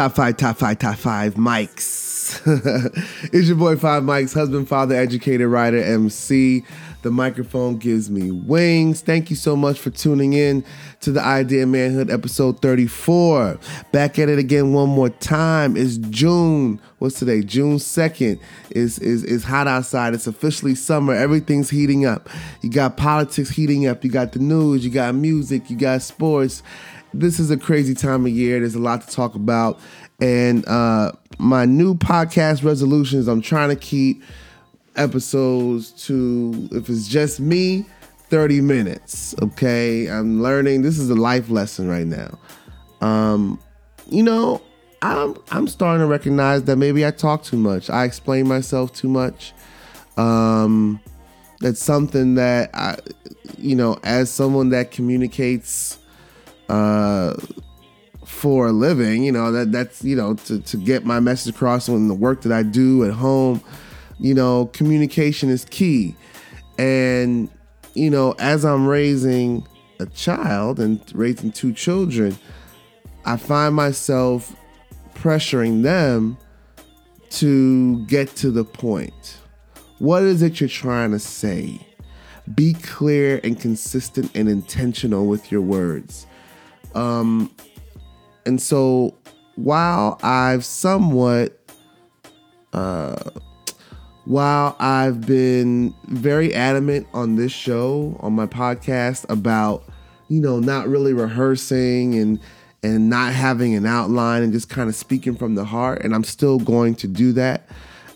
Top five, top five, top five mics. it's your boy Five Mics, husband, father, educator, writer, MC. The microphone gives me wings. Thank you so much for tuning in to the Idea Manhood episode 34. Back at it again one more time. It's June. What's today? June 2nd. Is is is hot outside. It's officially summer. Everything's heating up. You got politics heating up. You got the news. You got music. You got sports this is a crazy time of year. There's a lot to talk about. And uh, my new podcast resolutions, I'm trying to keep episodes to, if it's just me, 30 minutes. Okay. I'm learning. This is a life lesson right now. Um, you know, I'm I'm starting to recognize that maybe I talk too much. I explain myself too much. Um, that's something that I, you know, as someone that communicates uh, for a living. You know that that's you know to to get my message across in the work that I do at home. You know, communication is key, and you know as I'm raising a child and raising two children, I find myself pressuring them to get to the point. What is it you're trying to say? Be clear and consistent and intentional with your words. Um, and so while I've somewhat, uh, while I've been very adamant on this show, on my podcast about, you know, not really rehearsing and and not having an outline and just kind of speaking from the heart, and I'm still going to do that.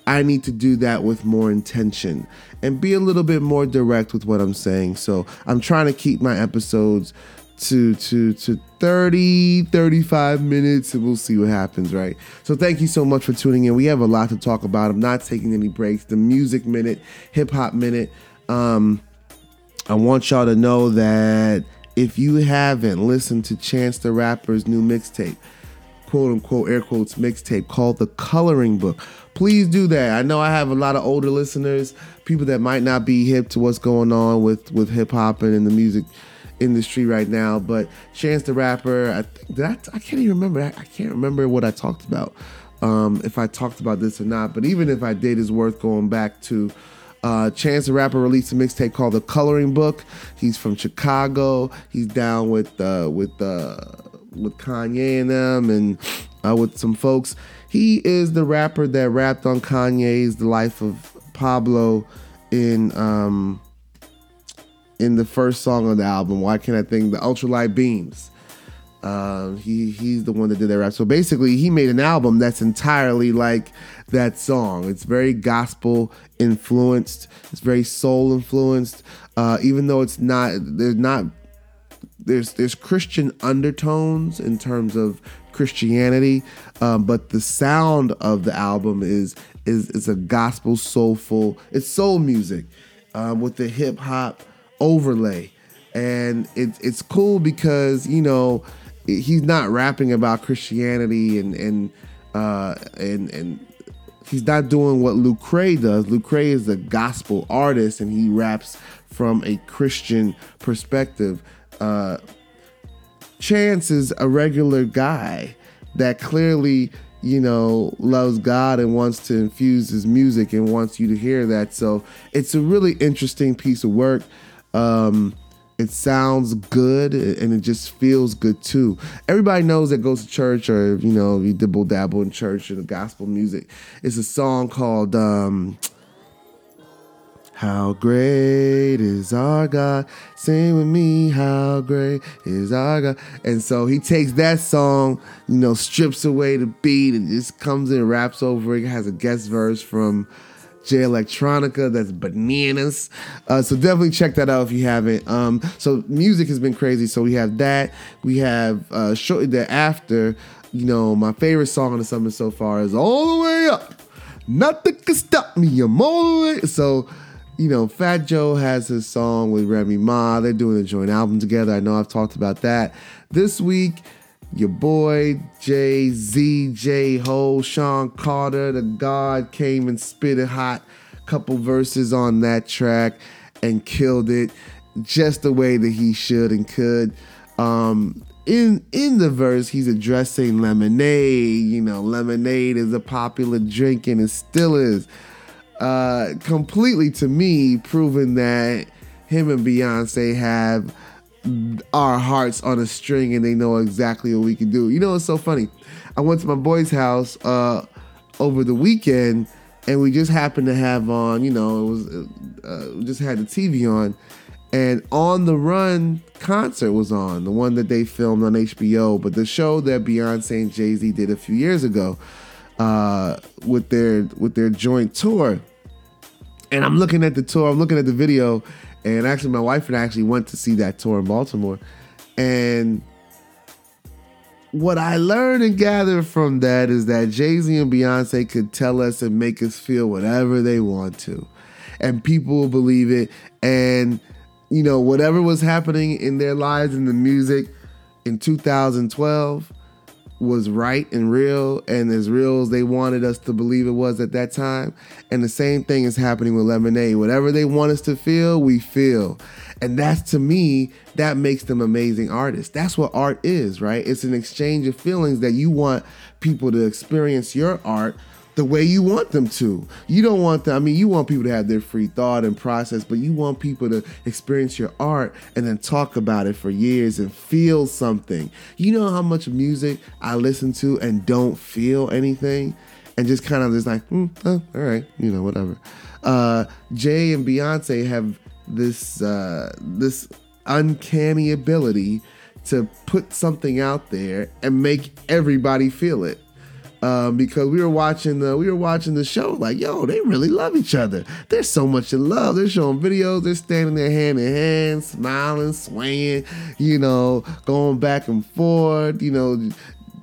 I need to do that with more intention and be a little bit more direct with what I'm saying. So I'm trying to keep my episodes to to to 30 35 minutes and we'll see what happens right? So thank you so much for tuning in. We have a lot to talk about. I'm not taking any breaks. The music minute hip hop minute um i want y'all to know that if you haven't listened to chance the rapper's new mixtape quote unquote air quotes mixtape called the coloring book please do that. I know i have a lot of older listeners people that might not be hip to what's going on with with hip hop and in the music industry right now. But Chance the Rapper, I think that I can't even remember. I, I can't remember what I talked about. Um, if I talked about this or not. But even if I did, it's worth going back to. Uh, Chance the Rapper released a mixtape called The Coloring Book. He's from Chicago. He's down with uh, with uh, with Kanye and them, and uh, with some folks. He is the rapper that rapped on Kanye's "The Life of Pablo" in um, in the first song on the album. Why can't I think the Ultralight Beams? Uh, he he's the one that did that rap. So basically, he made an album that's entirely like that song. It's very gospel influenced. It's very soul influenced. Uh, even though it's not, there's not, there's there's Christian undertones in terms of Christianity, um, but the sound of the album is is is a gospel soulful. It's soul music um, with the hip hop overlay. And it's it's cool because, you know, he's not rapping about Christianity and and uh and and he's not doing what Lecrae does. Lecrae is a gospel artist and he raps from a Christian perspective. Uh Chance is a regular guy that clearly, you know, loves God and wants to infuse his music and wants you to hear that. So it's a really interesting piece of work. Um, it sounds good and it just feels good too. Everybody knows that goes to church or you know you dibble dabble in church and gospel music. It's a song called um, "How Great Is Our God." Sing with me, "How Great Is Our God." And so he takes that song, you know, strips away the beat and just comes in raps over it. Has a guest verse from Jay Electronica. That's bananas. Uh, so definitely check that out if you haven't. Um, so music has been crazy. So we have that. We have uh, shortly thereafter. You know, my favorite song on the summer so far is "All the Way Up." Nothing can stop me. I'm all the way. So you know, Fat Joe has his song with Remy Ma. They're doing a joint album together. I know I've talked about that. This week, your boy Jay Z, J Ho, Sean Carter, the God came and spit a hot. Couple verses on that track and killed it just the way that he should and could. Um, in in the verse he's addressing lemonade. You know lemonade is a popular drink and it still is. Uh completely to me proving that him and beyonce have our hearts on a string and they know exactly what we can do you know it's so funny i went to my boy's house uh over the weekend and we just happened to have on you know it was uh, we just had the tv on and On the Run concert was on, the one that they filmed on HBO, but the show that Beyonce and Jay Z did a few years ago uh, with their with their joint tour. And I'm looking at the tour, I'm looking at the video, and actually my wife and I actually went to see that tour in Baltimore. And what I learned and gathered from that is that Jay Z and Beyonce could tell us and make us feel whatever they want to. And people will believe it. And you know, whatever was happening in their lives in the music in 2012 was right and real and as real as they wanted us to believe it was at that time. And the same thing is happening with Lemonade. Whatever they want us to feel, we feel. And that's to me, that makes them amazing artists. That's what art is, right? It's an exchange of feelings that you want people to experience your art the way you want them to. You don't want them, I mean, you want people to have their free thought and process, but you want people to experience your art and then talk about it for years and feel something. You know how much music I listen to and don't feel anything? And just kind of just like, mm, all right, you know, whatever. Uh, Jay and Beyonce have this uh, this uncanny ability to put something out there and make everybody feel it um, because we were watching the we were watching the show like yo they really love each other. There's so much in love. They're showing videos. They're standing there hand in hand smiling swaying you know going back and forth you know.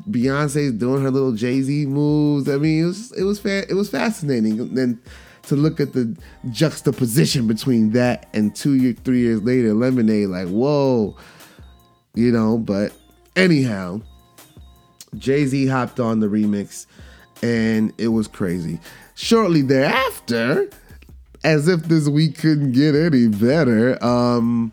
Beyonce's doing her little Jay Z moves. I mean it was it was fa- it was fascinating. And then to look at the juxtaposition between that and two years three years later Lemonade like whoa you know but anyhow Jay Z hopped on the remix and it was crazy. Shortly thereafter, as if this week couldn't get any better, um,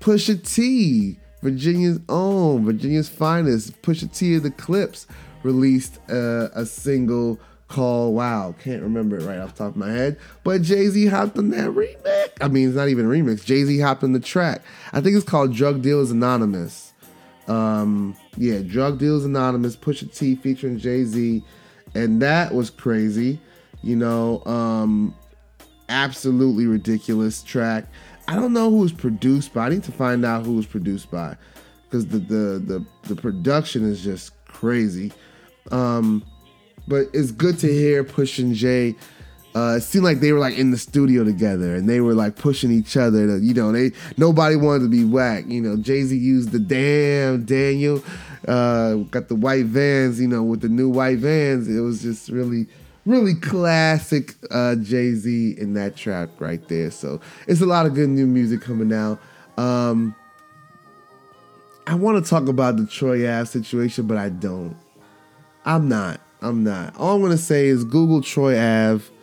Pusha T, Virginia's own, Virginia's finest, Pusha T of the Clipse released uh, a single called Wow. Can't remember it right off the top of my head. But Jay Z hopped on that remix. I mean, it's not even a remix. Jay Z hopped on the track. I think it's called Drug Dealers Anonymous. Um, yeah, Drug Deals Anonymous, Pusha T featuring Jay Z, and that was crazy. You know, um, absolutely ridiculous track. I don't know who was produced by. I need to find out who was produced by, because the, the the the production is just crazy. Um, but it's good to hear Push Pushing Jay uh, it seemed like they were like in the studio together and they were like pushing each other to, you know, they nobody wanted to be whack. You know, Jay Z used the damn Daniel, uh, got the white vans, you know, with the new white vans. It was just really, really classic uh, Jay Z in that track right there. So it's a lot of good new music coming out. Um, I want to talk about the Troy Ave situation, but I don't. I'm not. I'm not. All I'm gonna say is Google Troy Ave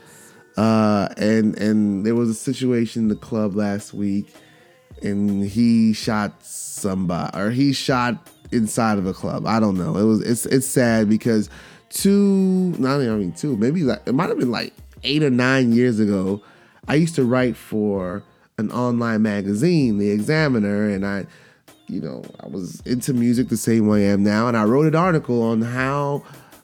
uh, and and there was a situation in the club last week, and he shot somebody, or he shot inside of a club. I don't know. It was it's it's sad because two, not I mean two, maybe like it might have been like eight or nine years ago. I used to write for an online magazine, The Examiner, and I, you know, I was into music the same way I am now, and I wrote an article on how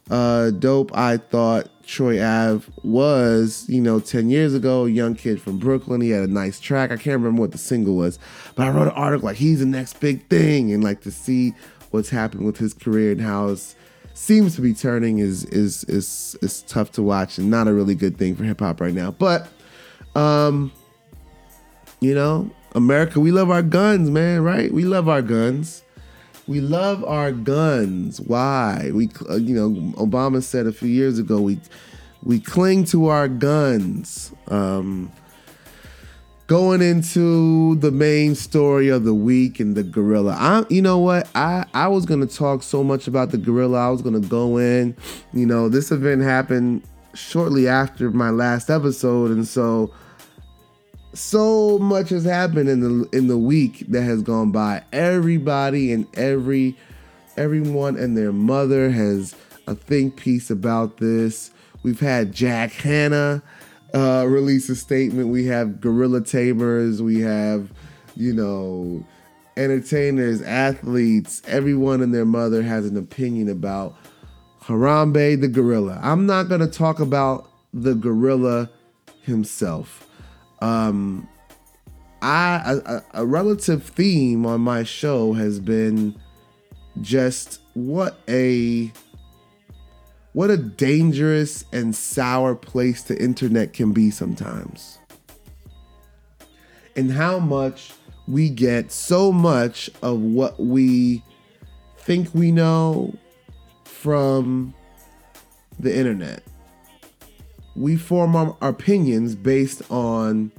uh, dope I thought Troy Ave was, you know, 10 years ago, young kid from Brooklyn. He had a nice track. I can't remember what the single was, but I wrote an article like he's the next big thing and like to see what's happened with his career and how it seems to be turning is is is is tough to watch and not a really good thing for hip hop right now. But um you know, America, we love our guns, man, right? We love our guns. We love our guns. Why? We, uh, you know, Obama said a few years ago, we we cling to our guns. Um, going into the main story of the week and the gorilla. I, you know what? I I was gonna talk so much about the gorilla. I was gonna go in. You know, this event happened shortly after my last episode, and so so much has happened in the in the week that has gone by. Everybody and every everyone and their mother has a think piece about this. We've had Jack Hanna uh, release a statement. We have Gorilla Tamers. We have, you know, entertainers, athletes. Everyone and their mother has an opinion about Harambe the gorilla. I'm not to talk about the gorilla himself. Um, I a, a relative theme on my show has been just what a what a dangerous and sour place the internet can be sometimes. And how much we get so much of what we think we know from the internet. We form our opinions based on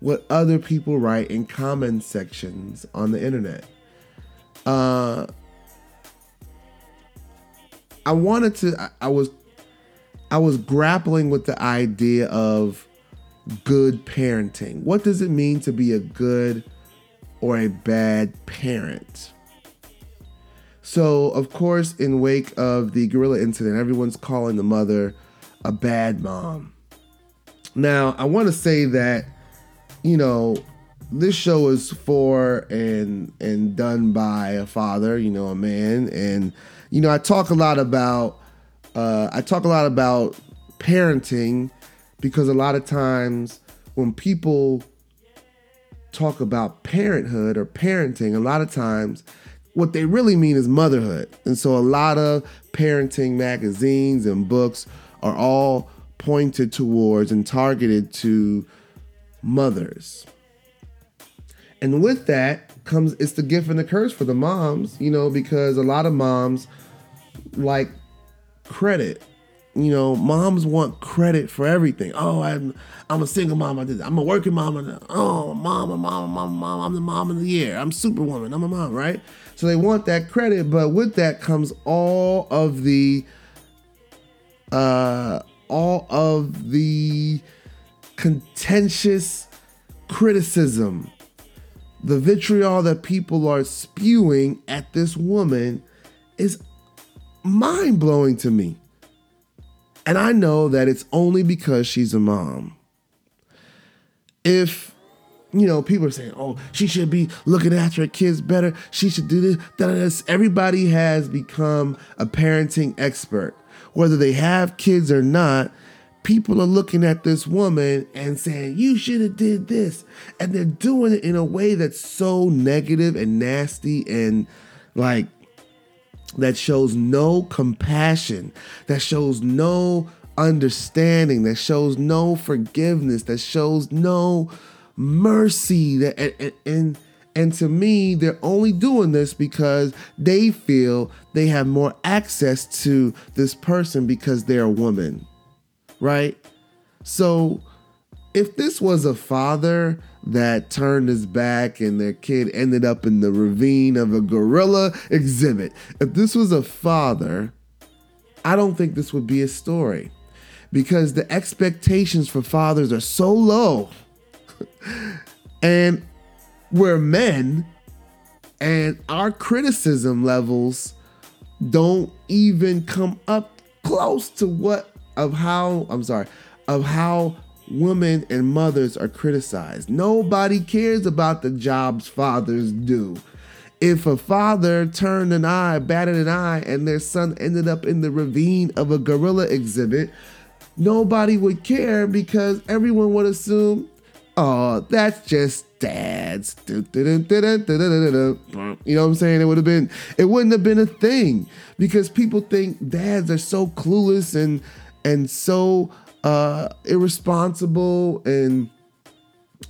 what other people write in comment sections on the internet. Uh, I wanted to. I was, I was grappling with the idea of good parenting. What does it mean to be a good or a bad parent? So, of course, in wake of the gorilla incident, everyone's calling the mother a bad mom. Now, I want to say that, you know, this show is for and and done by a father, you know, a man, and you know, I talk a lot about uh, I talk a lot about parenting because a lot of times when people talk about parenthood or parenting, a lot of times what they really mean is motherhood. And so a lot of parenting magazines and books are all pointed towards and targeted to mothers. And with that comes it's the gift and the curse for the moms, you know, because a lot of moms like credit. You know, moms want credit for everything. Oh, I'm I'm a single mom. I did. I'm a working mom. Oh, mom, mom, mom, mom, mom. I'm the mom of the year. I'm superwoman. I'm a mom, right? So they want that credit, but with that comes all of the uh all of the contentious criticism, the vitriol that people are spewing at this woman is mind blowing to me. And I know that it's only because she's a mom. If, you know, people are saying, oh, she should be looking after her kids better, she should do this, this. Everybody has become a parenting expert. Whether they have kids or not, people are looking at this woman and saying, you should have did this. And they're doing it in a way that's so negative and nasty and like that shows no compassion, that shows no understanding, that shows no forgiveness, that shows no mercy. That and, and and to me, they're only doing this because they feel they have more access to this person because they're a woman, right? So if this was a father that turned his back and their kid ended up in the ravine of a gorilla exhibit. If this was a father, I don't think this would be a story because the expectations for fathers are so low. and we're men, and our criticism levels don't even come up close to what of how I'm sorry of how women and mothers are criticized. Nobody cares about the jobs fathers do. If a father turned an eye, batted an eye, and their son ended up in the ravine of a gorilla exhibit, nobody would care because everyone would assume, oh, that's just dads. You know what I'm saying? It would have been, it wouldn't have been a thing because people think dads are so clueless and and so uh, irresponsible and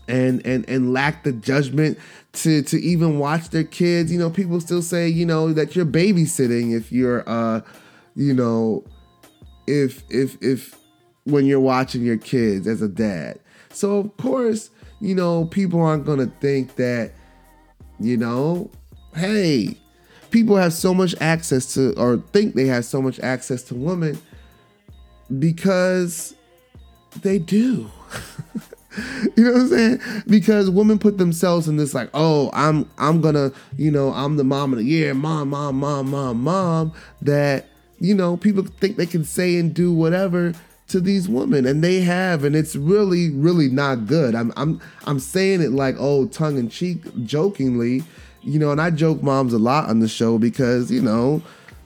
and and and lack the judgment to to even watch their kids. You know, people still say you know that you're babysitting if you're uh you know if if if when you're watching your kids as a dad. So of course, you know, people aren't to think that you know, hey, people have so much access to or think they have so much access to women because they do. you know what I'm saying? Because women put themselves in this like, oh, I'm I'm gonna, you know, I'm the mom of the year, mom, mom, mom, mom, mom. That you know, people think they can say and do whatever to these women, and they have, and it's really, really not good. I'm I'm I'm saying it like oh, tongue in cheek, jokingly, you know, and I joke moms a lot on the show because you know,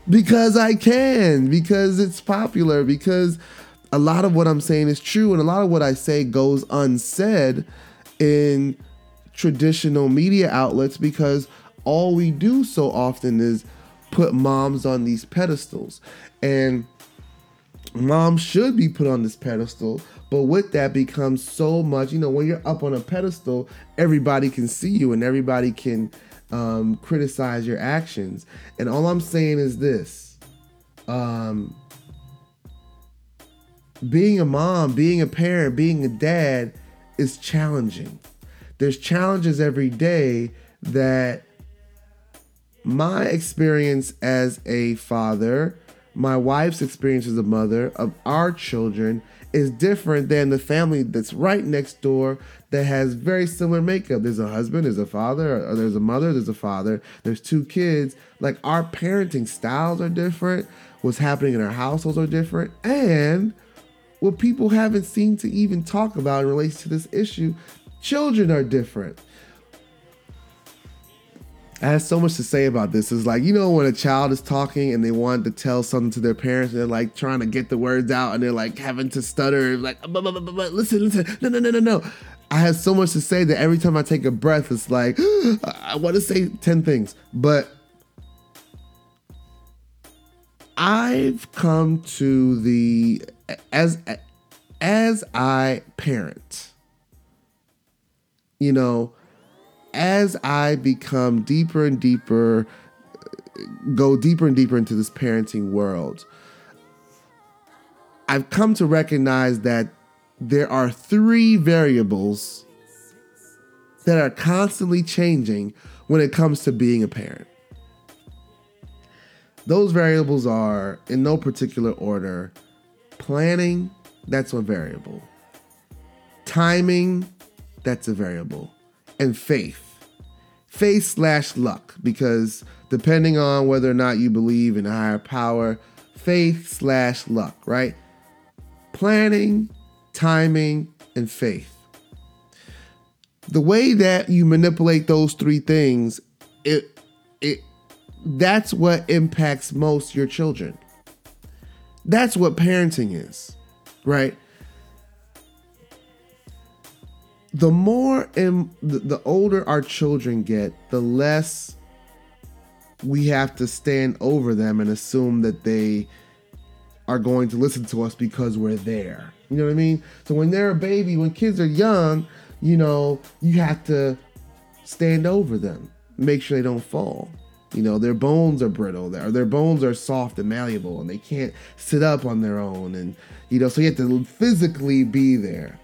because I can, because it's popular, because a lot of what I'm saying is true, and a lot of what I say goes unsaid in traditional media outlets because all we do so often is put moms on these pedestals. And mom should be put on this pedestal, but with that becomes so much, you know, when you're up on a pedestal, everybody can see you and everybody can um, criticize your actions. And all I'm saying is this um, being a mom, being a parent, being a dad is challenging. There's challenges every day that my experience as a father, my wife's experience as a mother of our children is different than the family that's right next door that has very similar makeup. There's a husband, there's a father, or there's a mother, there's a father, there's two kids. Like our parenting styles are different, what's happening in our households are different, and what people haven't seen to even talk about in relation to this issue, children are different. I have so much to say about this. It's like, you know, when a child is talking and they want to tell something to their parents, they're like trying to get the words out and they're like having to stutter, like, but, but, but, listen, listen, no, no, no, no, no. I have so much to say that every time I take a breath, it's like, I want to say 10 things. But I've come to the as as I parent, you know, as I become deeper and deeper, go deeper and deeper into this parenting world, I've come to recognize that there are three variables that are constantly changing when it comes to being a parent. Those variables are, in no particular order, planning, that's one variable. Timing, that's a variable. And faith. Faith slash luck, because depending on whether or not you believe in a higher power, faith slash luck, right? Planning, timing, and faith. The way that you manipulate those three things, it it that's what impacts most your children. That's what parenting is, right? The more and the older our children get, the less we have to stand over them and assume that they are going to listen to us because we're there. You know what I mean? So when they're a baby, when kids are young, you know, you have to stand over them, make sure they don't fall. You know, their bones are brittle, or their bones are soft and malleable, and they can't sit up on their own. And, you know, so you have to physically be there.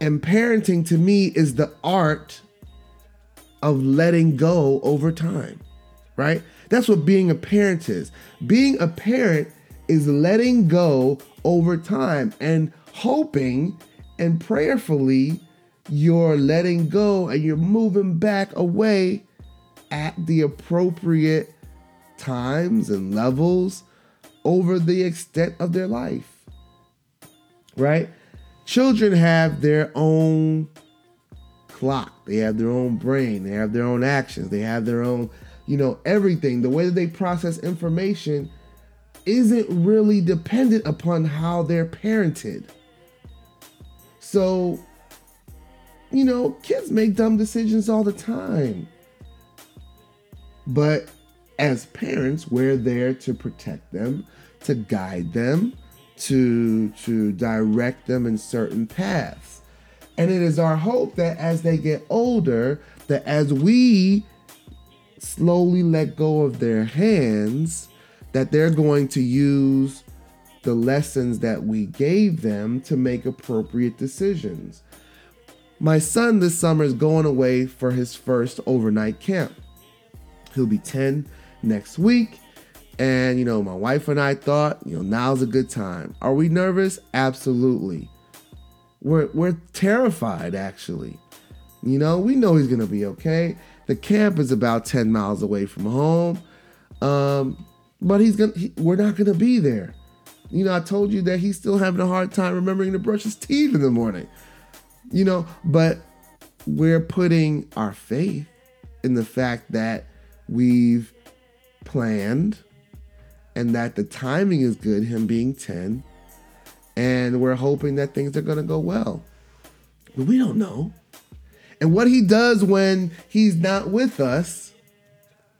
And parenting to me is the art of letting go over time, right? That's what being a parent is. Being a parent is letting go over time and hoping and prayerfully you're letting go and you're moving back away at the appropriate times and levels over the extent of their life. Right? Children have their own clock, they have their own brain, they have their own actions, they have their own, you know, everything. The way that they process information isn't really dependent upon how they're parented. So, you know, kids make dumb decisions all the time. But as parents, we're there to protect them, to guide them, to to direct them in certain paths. And it is our hope that as they get older, that as we slowly let go of their hands, that they're going to use the lessons that we gave them to make appropriate decisions. My son this summer is going away for his first overnight camp. He'll be 10 next week. And, you know, my wife and I thought, you know, now's a good time. Are we nervous? Absolutely. we're we're terrified actually. You know, we know he's gonna be okay. The camp is about 10 miles away from home. Um, but he's gonna he, we're not gonna be there. You know, I told you that he's still having a hard time remembering to brush his teeth in the morning. You know, but we're putting our faith in the fact that we've planned and that the timing is good, him being 10, and we're hoping that things are going to go well. But we don't know. And what he does when he's not with us,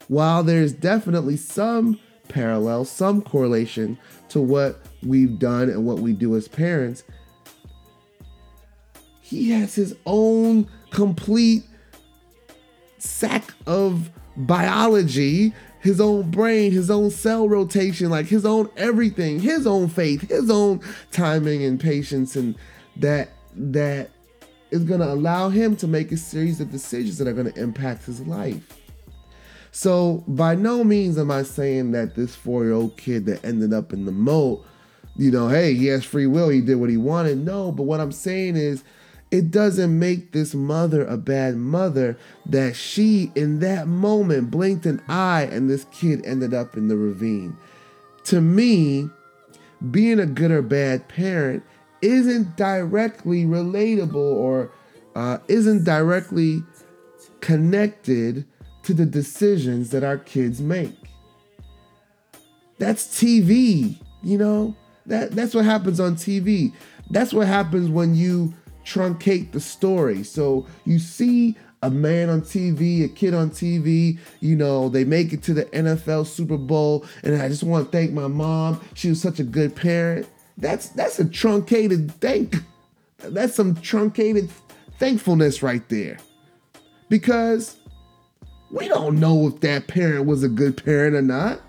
while there's definitely some parallel, some correlation to what we've done and what we do as parents, he has his own complete sack of biology his own brain, his own cell rotation, like his own everything, his own faith, his own timing and patience, and that that is going to allow him to make a series of decisions that are going to impact his life. So by no means am I saying that this four-year-old kid that ended up in the moat, you know, hey, he has free will, he did what he wanted. No, but what I'm saying is it doesn't make this mother a bad mother that she, in that moment, blinked an eye and this kid ended up in the ravine. To me, being a good or bad parent isn't directly relatable or uh, isn't directly connected to the decisions that our kids make. That's TV, you know? That that's what happens on TV. That's what happens when you truncate the story. So you see a man on TV, a kid on TV, you know, they make it to the NFL Super Bowl, and I just want to thank my mom. She was such a good parent. That's that's a truncated thank. That's some truncated thankfulness right there. Because we don't know if that parent was a good parent or not.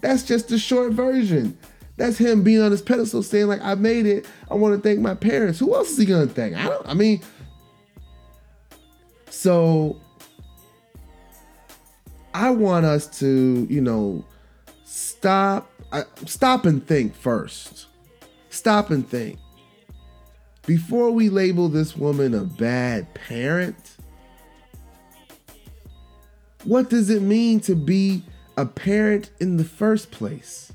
That's just the short version. That's him being on his pedestal saying, like, I made it. I want to thank my parents. Who else is he gonna thank? I don't I mean, so I want us to, you know, stop I, stop and think first. Stop and think. Before we label this woman a bad parent, what does it mean to be a parent in the first place?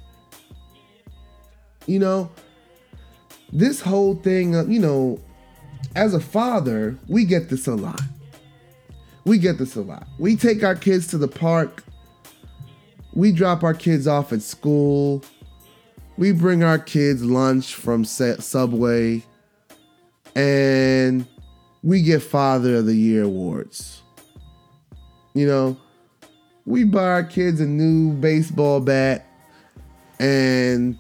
You know, this whole thing, you know, as a father, we get this a lot. We get this a lot. We take our kids to the park. We drop our kids off at school. We bring our kids lunch from Subway. And we get Father of the Year awards. You know, we buy our kids a new baseball bat and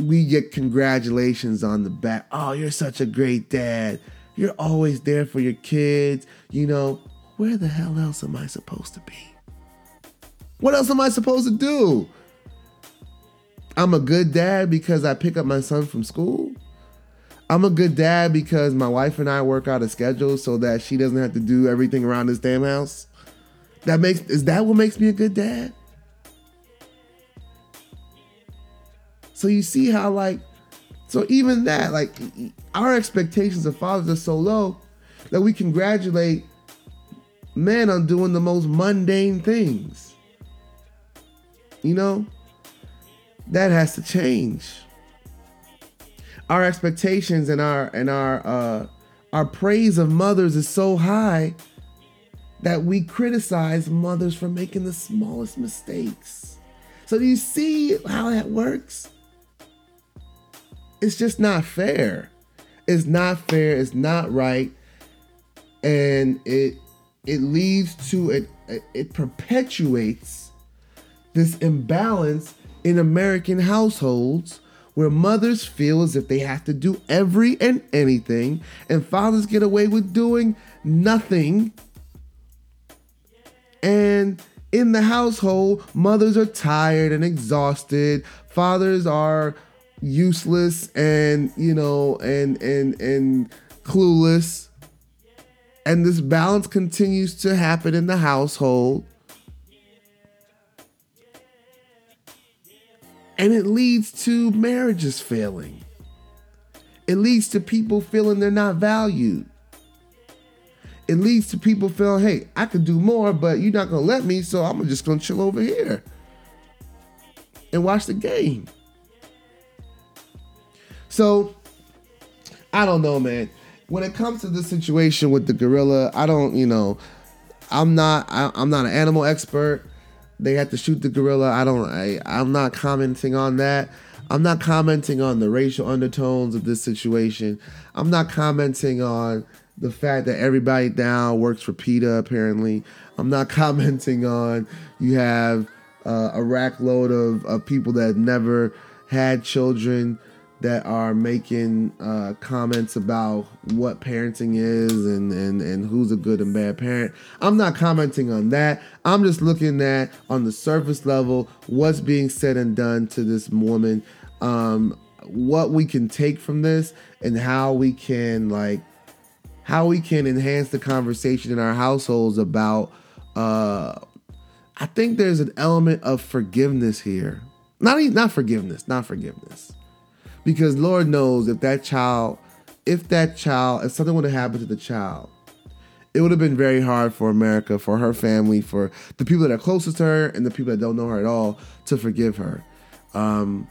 we get congratulations on the back. Oh, you're such a great dad. You're always there for your kids. You know, where the hell else am I supposed to be? What else am I supposed to do? I'm a good dad because I pick up my son from school. I'm a good dad because my wife and I work out a schedule so that she doesn't have to do everything around this damn house. That makes is that what makes me a good dad? So you see how like so even that like our expectations of fathers are so low that we congratulate men on doing the most mundane things. You know? That has to change. Our expectations and our and our uh our praise of mothers is so high that we criticize mothers for making the smallest mistakes. So do you see how that works? It's just not fair. It's not fair. It's not right, and it it leads to it. It perpetuates this imbalance in American households where mothers feel as if they have to do every and anything, and fathers get away with doing nothing. And in the household, mothers are tired and exhausted. Fathers are useless and you know and and and clueless and this balance continues to happen in the household and it leads to marriages failing It leads to people feeling they're not valued. It leads to people feeling, hey, I could do more, but you're not gonna let me, so I'm just gonna chill over here and watch the game. So I don't know, man. When it comes to the situation with the gorilla, I don't, you know, I'm not I, am not an animal expert. They had to shoot the gorilla. I don't I, I'm not commenting on that. I'm not commenting on the racial undertones of this situation. I'm not commenting on the fact that everybody down works for PETA apparently. I'm not commenting on you have uh, a rack load of, of people that never had children that are making uh, comments about what parenting is and, and, and who's a good and bad parent. I'm not commenting on that. I'm just looking at, on the surface level, what's being said and done to this woman, um, what we can take from this, and how we can, like, how we can enhance the conversation in our households about. Uh, I think there's an element of forgiveness here. Not not forgiveness, not forgiveness because Lord knows if that child, if that child, if something would have happened to the child, it would have been very hard for America, for her family, for the people that are closest to her and the people that don't know her at all to forgive her. Um,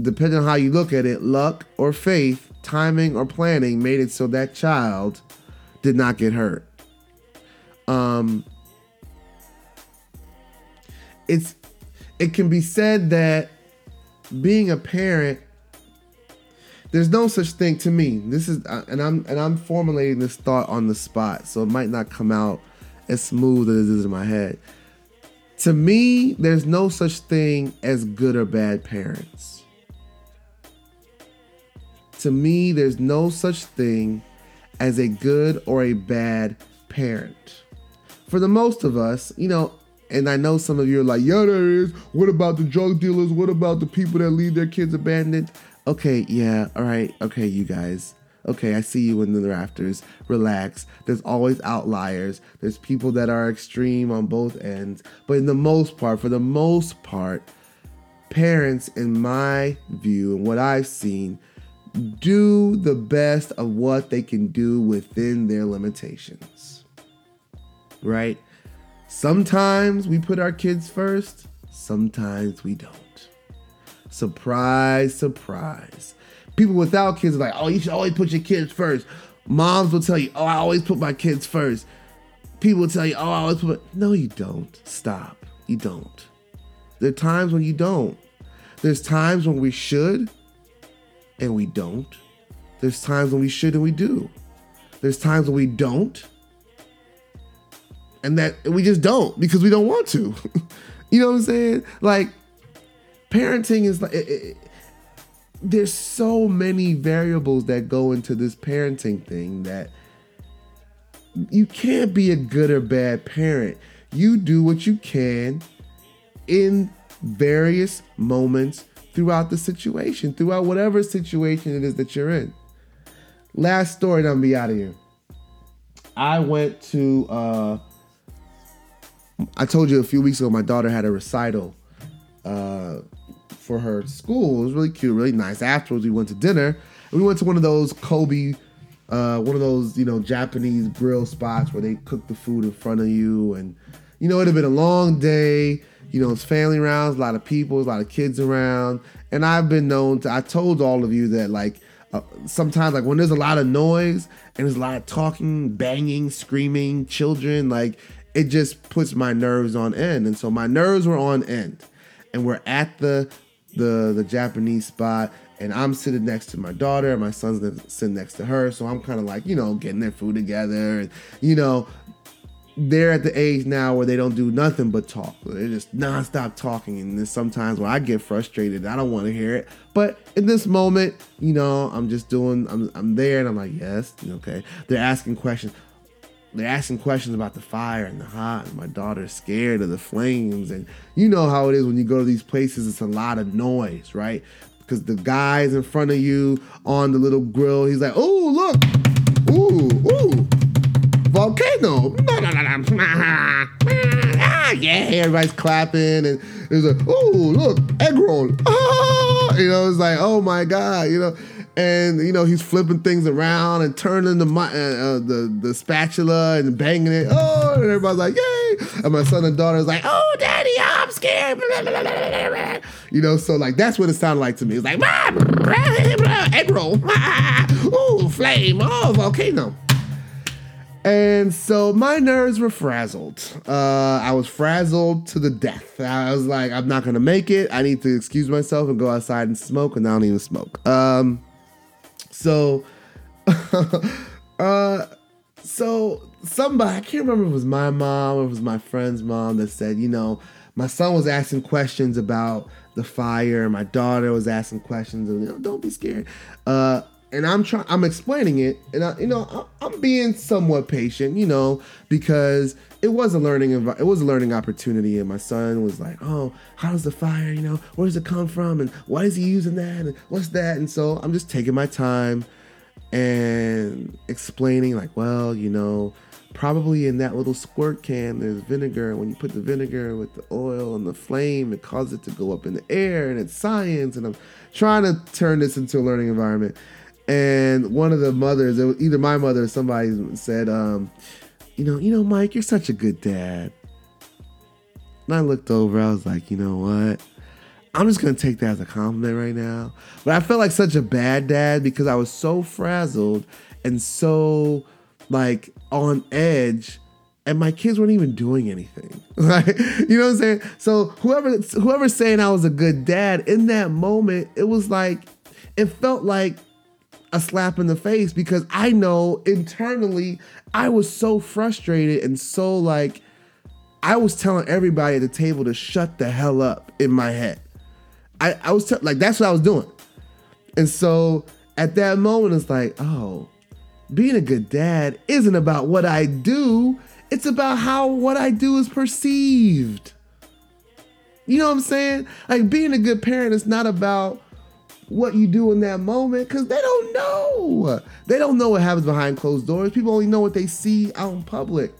depending on how you look at it, luck or faith, timing or planning made it so that child did not get hurt. Um, it's it can be said that being a parent there's no such thing to me. This is and i'm and i'm formulating this thought on the spot so it might not come out as smooth as it is in my head. To me there's no such thing as good or bad parents. To me there's no such thing as a good or a bad parent. For the most of us you know and I know some of you are like, yeah, there is. What about the drug dealers? What about the people that leave their kids abandoned? Okay, yeah, all right. Okay, you guys. Okay, I see you in the rafters. Relax. There's always outliers. There's people that are extreme on both ends. But in the most part, for the most part, parents, in my view and what I've seen, do the best of what they can do within their limitations. Right? Sometimes we put our kids first, sometimes we don't. Surprise, surprise. People without kids are like, oh, you should always put your kids first. Moms will tell you, oh, I always put my kids first. People will tell you, oh, I always put. My... No, you don't. Stop. You don't. There are times when you don't. There's times when we should and we don't. There's times when we should and we do. There's times when we don't and that we just don't because we don't want to. you know what I'm saying? Like parenting is like it, it, there's so many variables that go into this parenting thing that you can't be a good or bad parent. You do what you can in various moments throughout the situation, throughout whatever situation it is that you're in. Last story, and I'm gonna be out of here. I went to uh, I told you a few weeks ago my daughter had a recital uh, for her school. It was really cute, really nice. Afterwards, we went to dinner. And we went to one of those Kobe, uh, one of those you know Japanese grill spots where they cook the food in front of you, and you know it had been a long day. You know, it's family rounds, a lot of people, a lot of kids around, and I've been known to. I told all of you that like uh, sometimes like when there's a lot of noise and there's a lot of talking, banging, screaming, children, like it just puts my nerves on end. And so my nerves were on end. And we're at the the the Japanese spot and I'm sitting next to my daughter and my son's sitting next to her. So I'm kind of like, you know, getting their food together and you know, they're at the age now where they don't do nothing but talk. They're just nonstop talking. And then sometimes when I get frustrated, I don't want to hear it. But in this moment, you know, I'm just doing, I'm, I'm there and I'm like, yes, okay. They're asking questions they're asking questions about the fire and the hot and my daughter's scared of the flames and you know how it is when you go to these places it's a lot of noise right? Because the guy's in front of you on the little grill he's like oh look. Ooh ooh. Volcano. No no no no ah, yeah everybody's clapping and there's a oh look egg roll. Ah, you know it's like oh my god you know and you know he's flipping things around and turning the uh, uh, the the spatula and banging it. Oh, and everybody's like, "Yay!" And my son and daughter is like, "Oh, daddy, I'm scared." You know, so like that's what it sounded like to me. It's like, egg roll, flame, oh, volcano. And so my nerves were frazzled. Uh, I was frazzled to the death. I was like, I'm not gonna make it. I need to excuse myself and go outside and smoke, and I don't even smoke. Um, so, uh, so somebody I can't remember if it was my mom or it was my friend's mom that said, you know, my son was asking questions about the fire. My daughter was asking questions, and you know, don't be scared. Uh, and I'm trying, I'm explaining it, and I, you know, I'm being somewhat patient, you know, because it was a learning, it was a learning opportunity, and my son was like, "Oh, how does the fire, you know, where does it come from, and why is he using that, and what's that?" And so I'm just taking my time and explaining, like, well, you know, probably in that little squirt can there's vinegar. And when you put the vinegar with the oil and the flame, it causes it to go up in the air, and it's science. And I'm trying to turn this into a learning environment and one of the mothers, either my mother or somebody said, um, you know, you know, Mike, you're such a good dad. And I looked over, I was like, you know what? I'm just gonna take that as a compliment right now. But I felt like such a bad dad because I was so frazzled and so like on edge and my kids weren't even doing anything. Like, you know what I'm saying? So whoever whoever's saying I was a good dad, in that moment, it was like it felt like a slap in the face because I know internally I was so frustrated and so like I was telling everybody at the table to shut the hell up in my head. I, I was t- like, that's what I was doing. And so at that moment, it's like, oh, being a good dad isn't about what I do, it's about how what I do is perceived. You know what I'm saying? Like being a good parent is not about what you do in that moment because they don't know. They don't know what happens behind closed doors. People only know what they see out in public.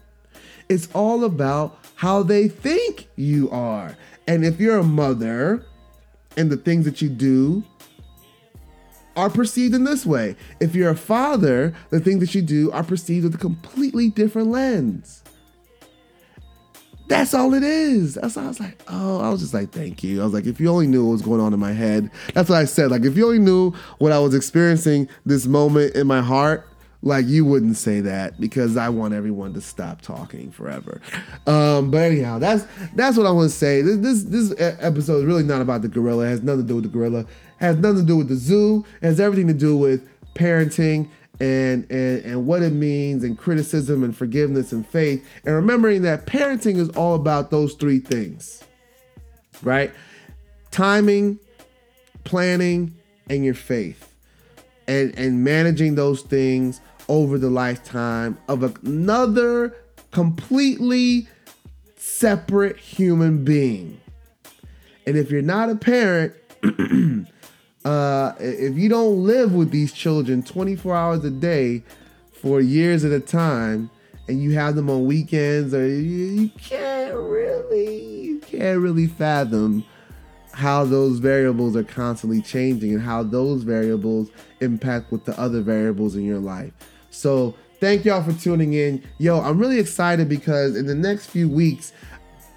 It's all about how they think you are. And if you're a mother and the things that you do are perceived in this way, if you're a father, the things that you do are perceived with a completely different lens. That's all it is. That's all I was like, oh, I was just like, thank you. I was like, if you only knew what was going on in my head. That's what I said. Like, if you only knew what I was experiencing this moment in my heart, like you wouldn't say that because I want everyone to stop talking forever. Um, but anyhow, that's that's what I want to say. This this this episode is really not about the gorilla. It has nothing to do with the gorilla. It has nothing to do with the zoo. It has everything to do with parenting and, and, and what it means and criticism and forgiveness and faith. And remembering that parenting is all about those three things, right? Timing, planning, and your faith. And, and managing those things over the lifetime of another completely separate human being. And if you're not a parent, uh, if you don't live with these children 24 hours a day for years at a time, and you have them on weekends, or you, can't really, you can't really fathom how those variables are constantly changing and how those variables impact with the other variables in your life. So thank y'all for tuning in. Yo, I'm really excited because in the next few weeks,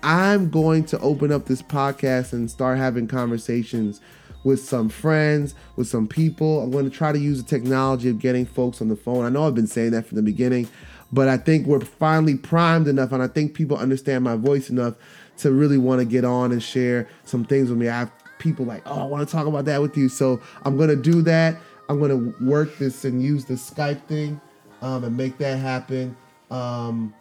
I'm going to open up this podcast and start having conversations with some friends, with some people. I'm going to try to use the technology of getting folks on the phone. I know I've been saying that from the beginning, but I think we're finally primed enough, and I think people understand my voice enough to really want to get on and share some things with me. I have people like, oh, I want to talk about that with you. So I'm going to do that. I'm going to work this and use the Skype thing um, and make that happen. Um,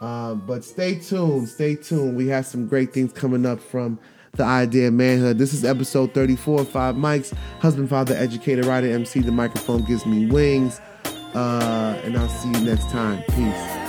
uh, but stay tuned. Stay tuned. We have some great things coming up from the idea of manhood. This is episode 34 Five Mics. Husband, father, educator, writer, MC. The microphone gives me wings. Uh, and I'll see you next time. Peace.